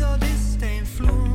do disdain flew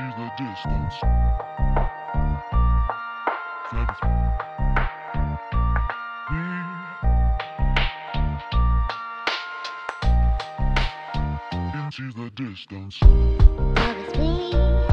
Into the distance. Into the distance. Seventh.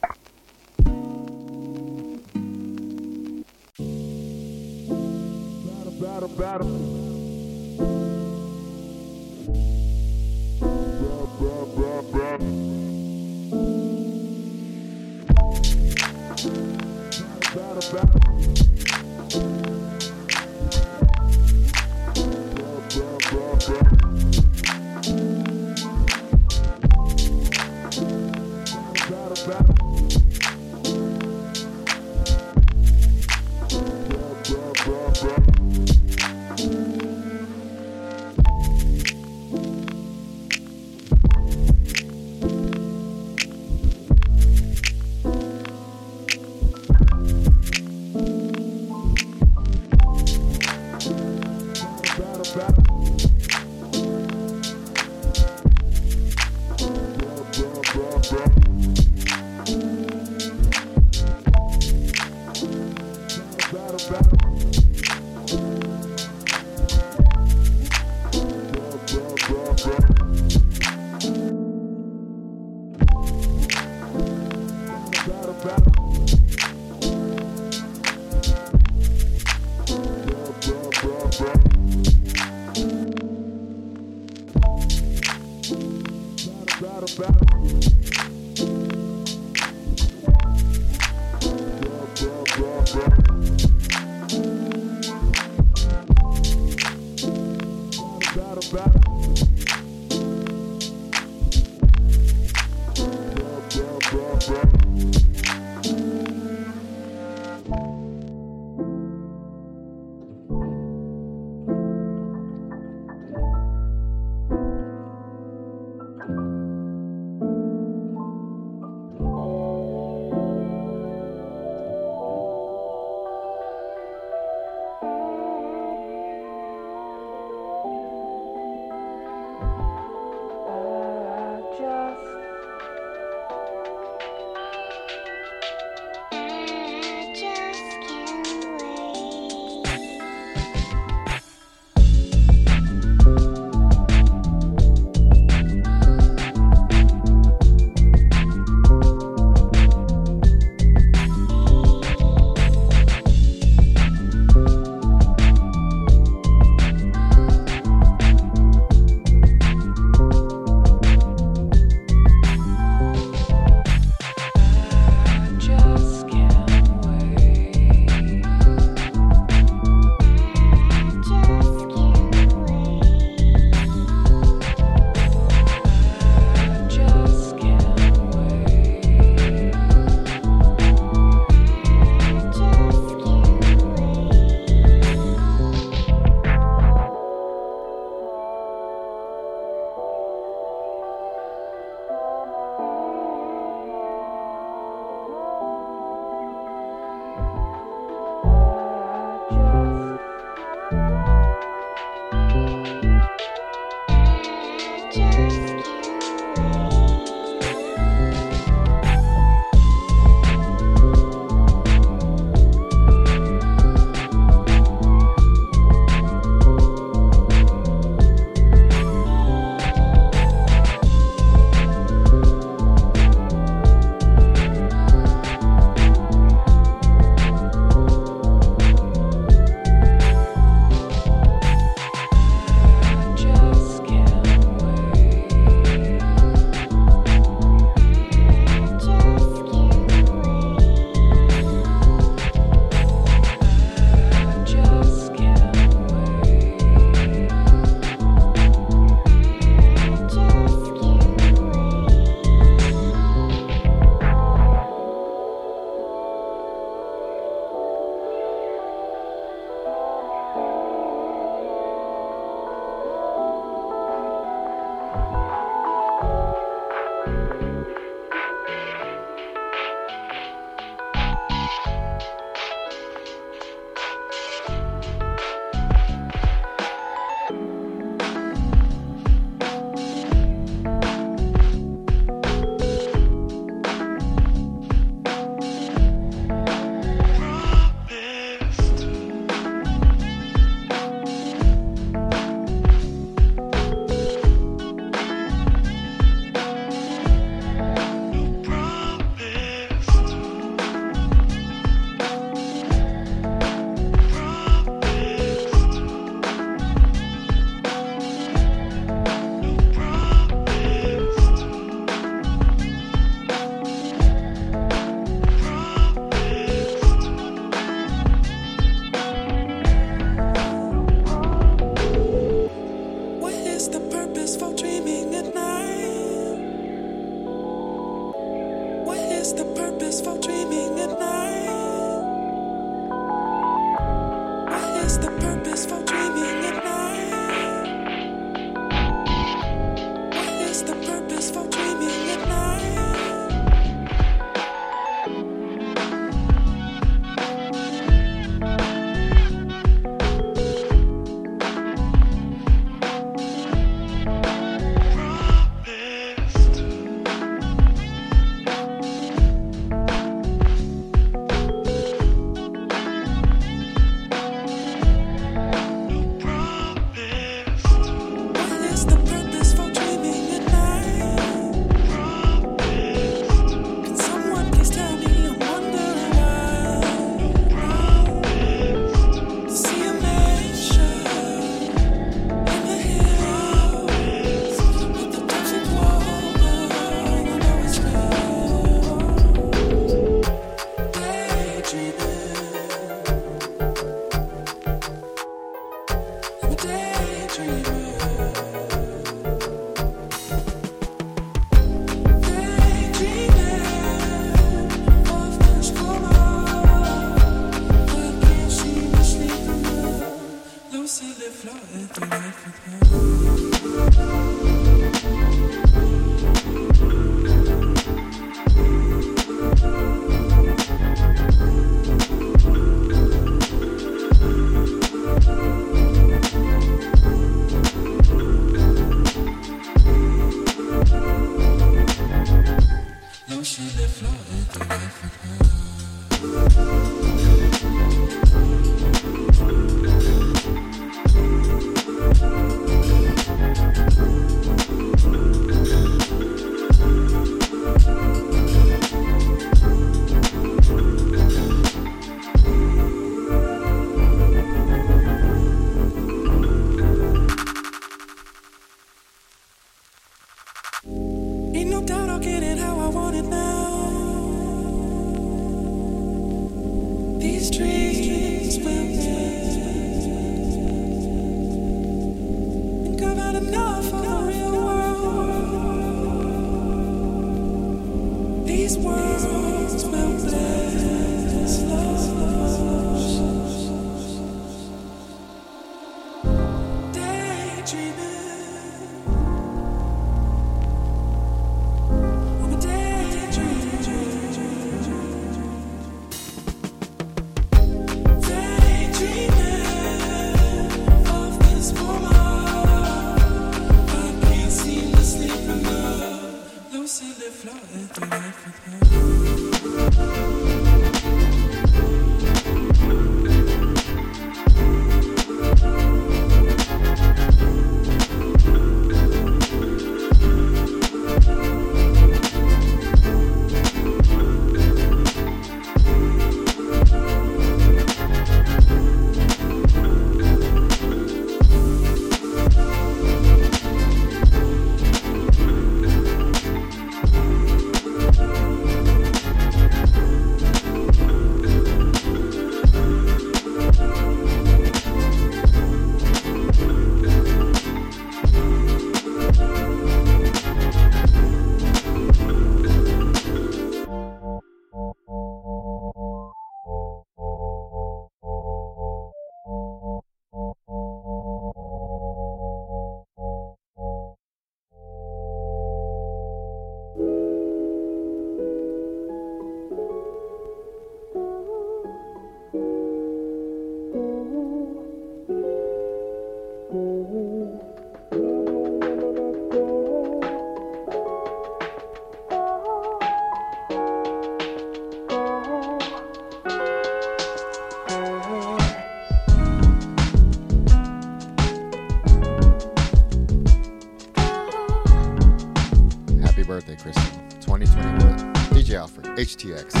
Alfred,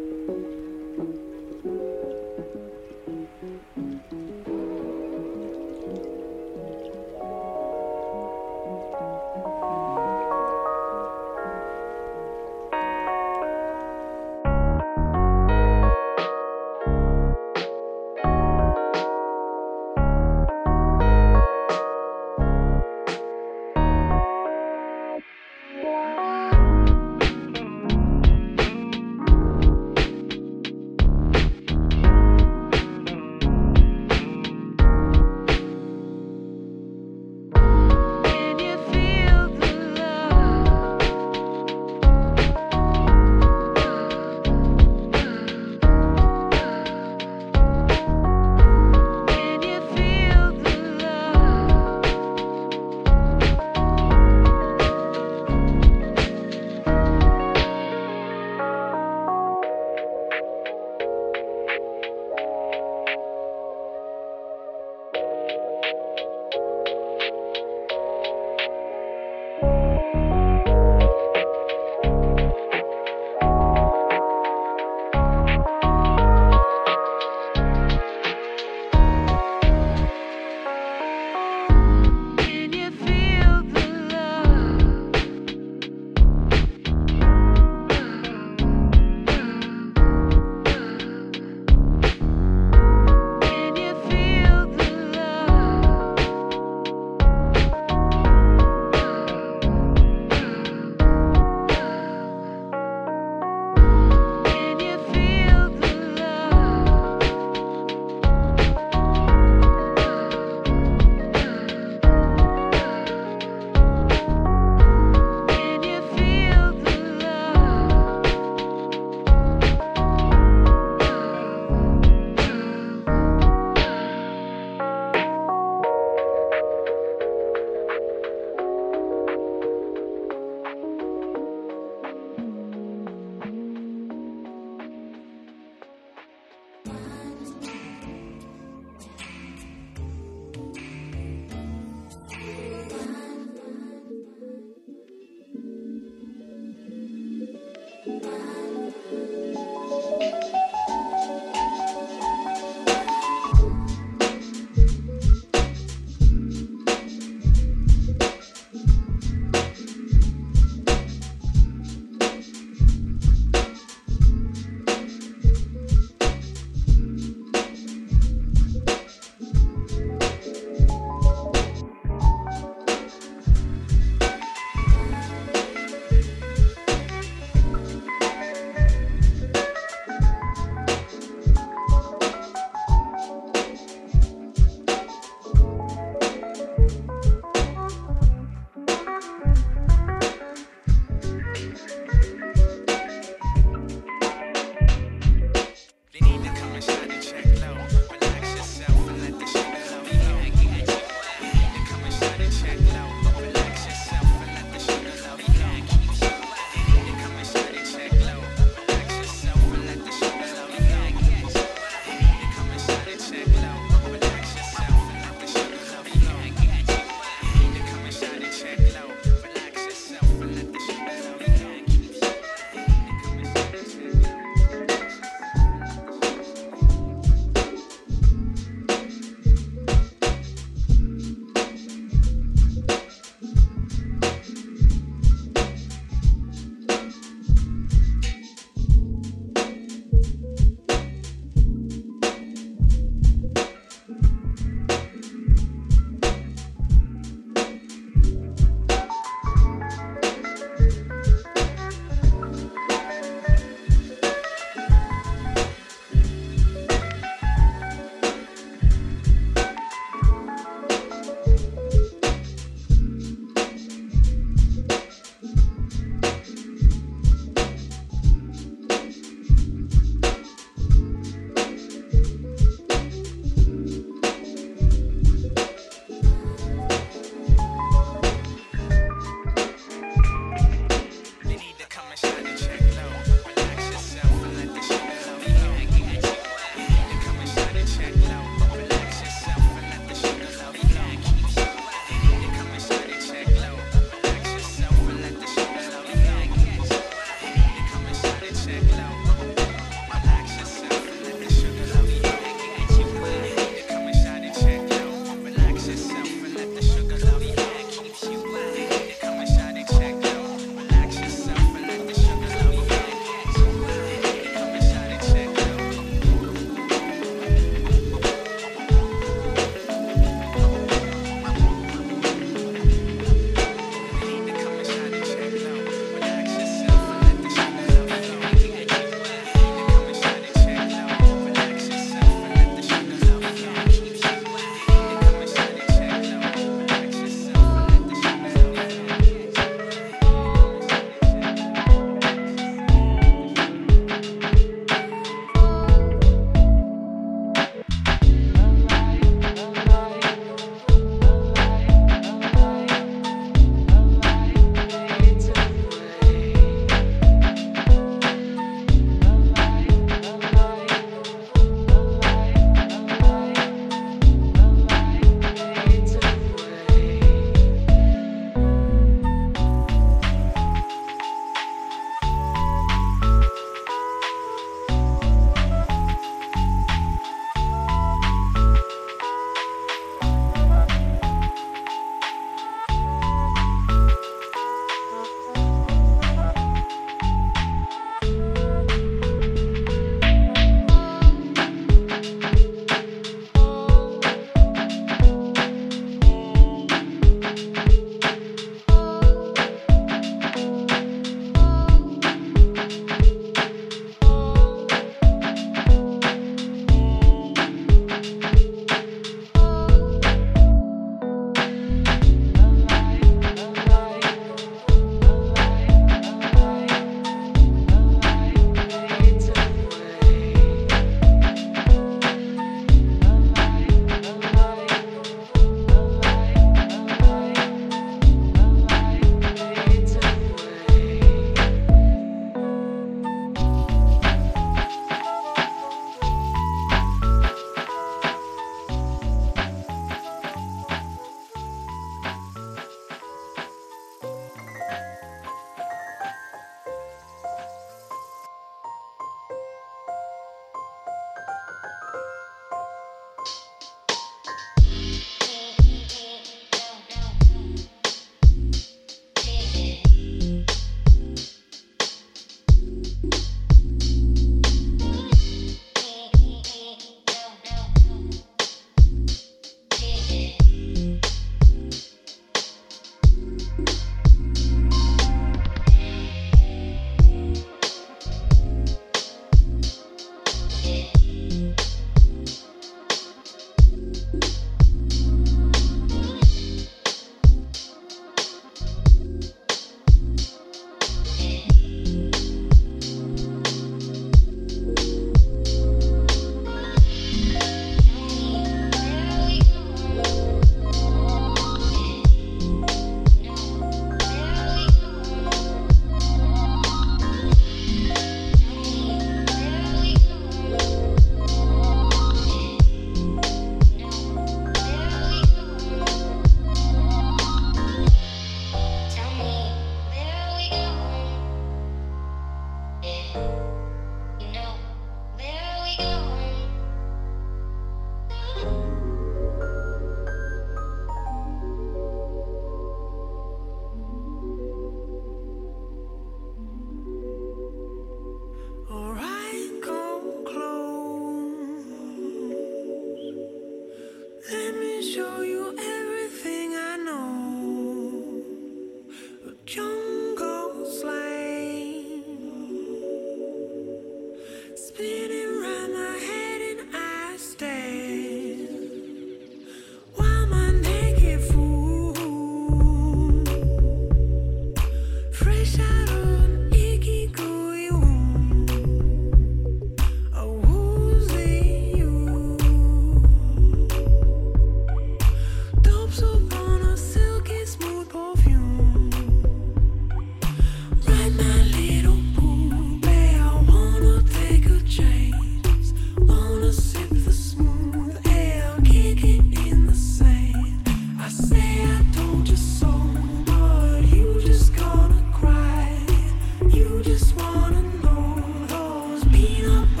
Wait up.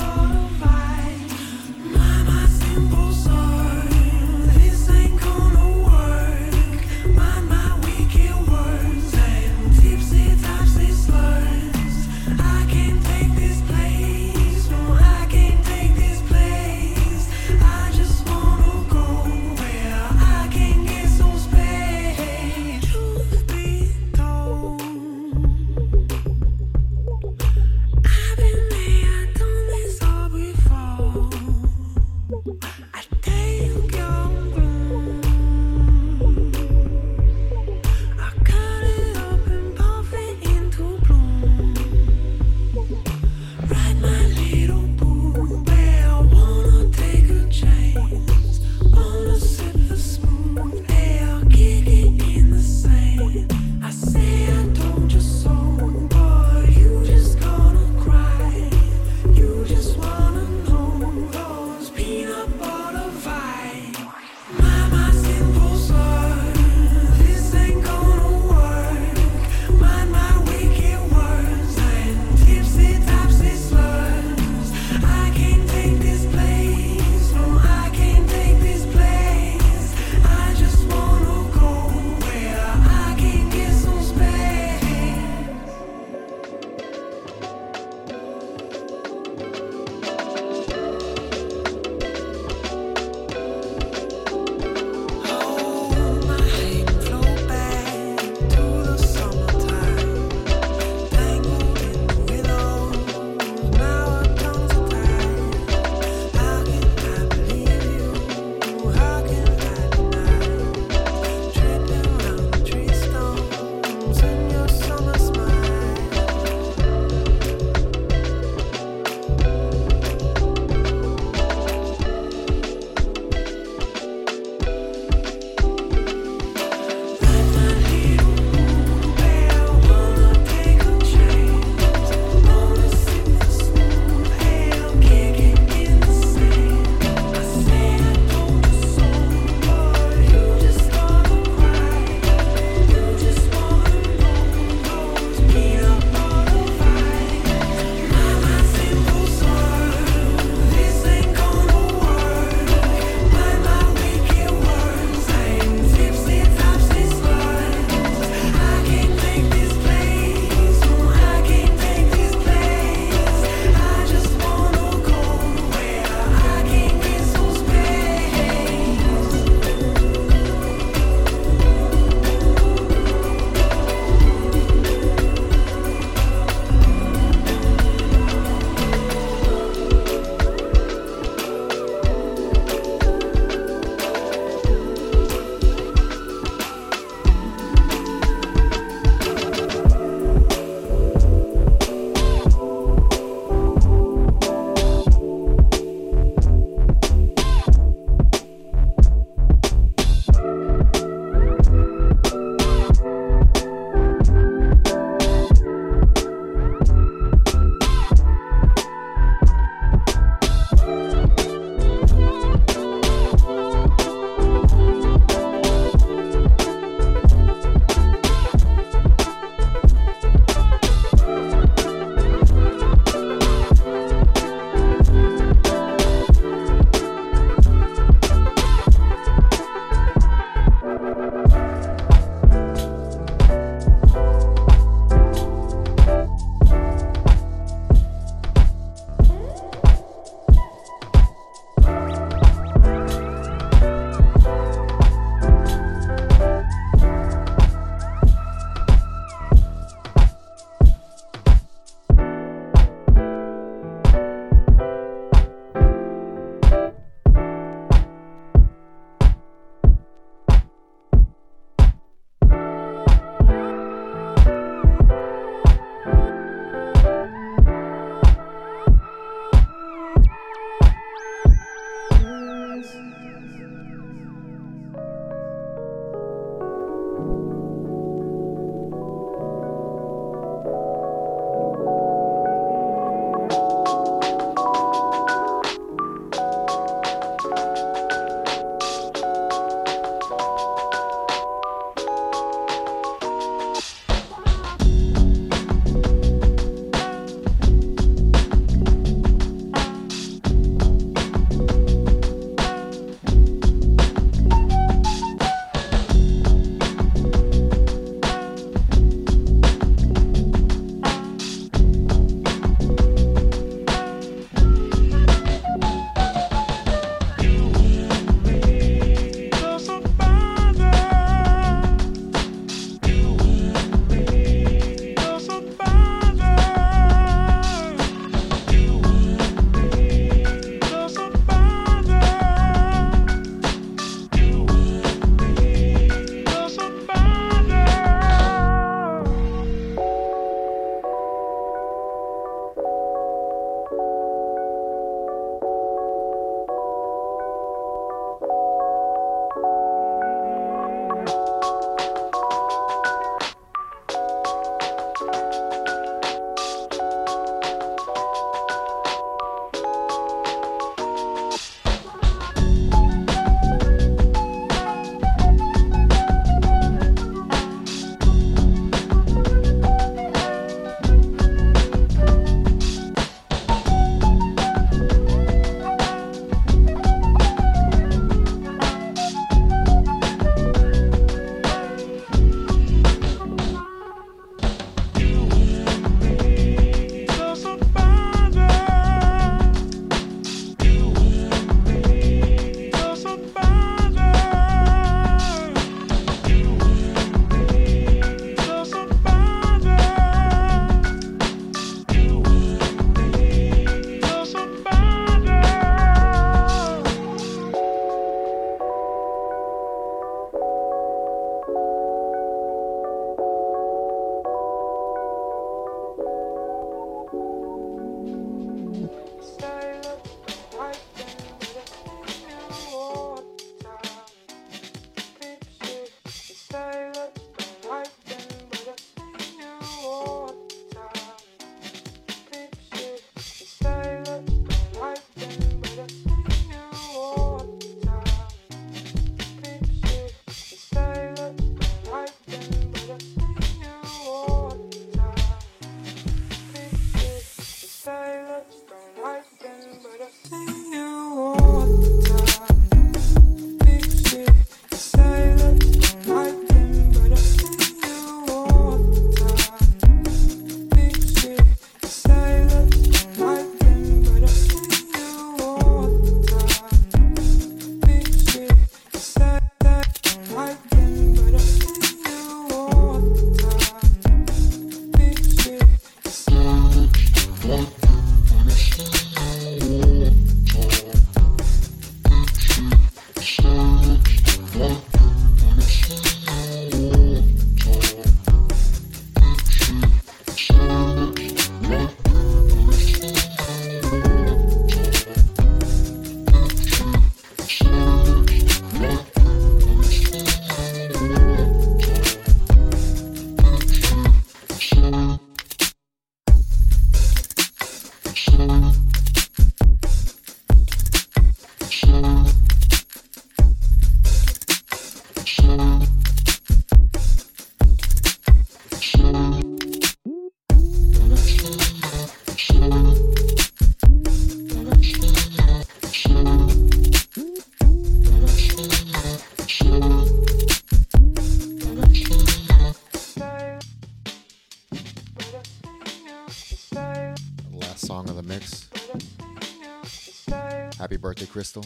Crystal.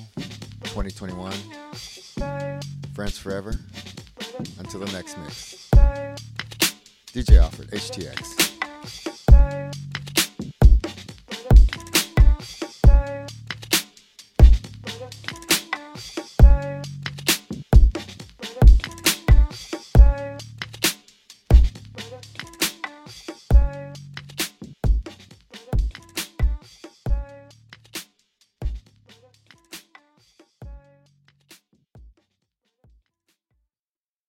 2021. Friends forever. Until the next mix. DJ Alfred, HTX.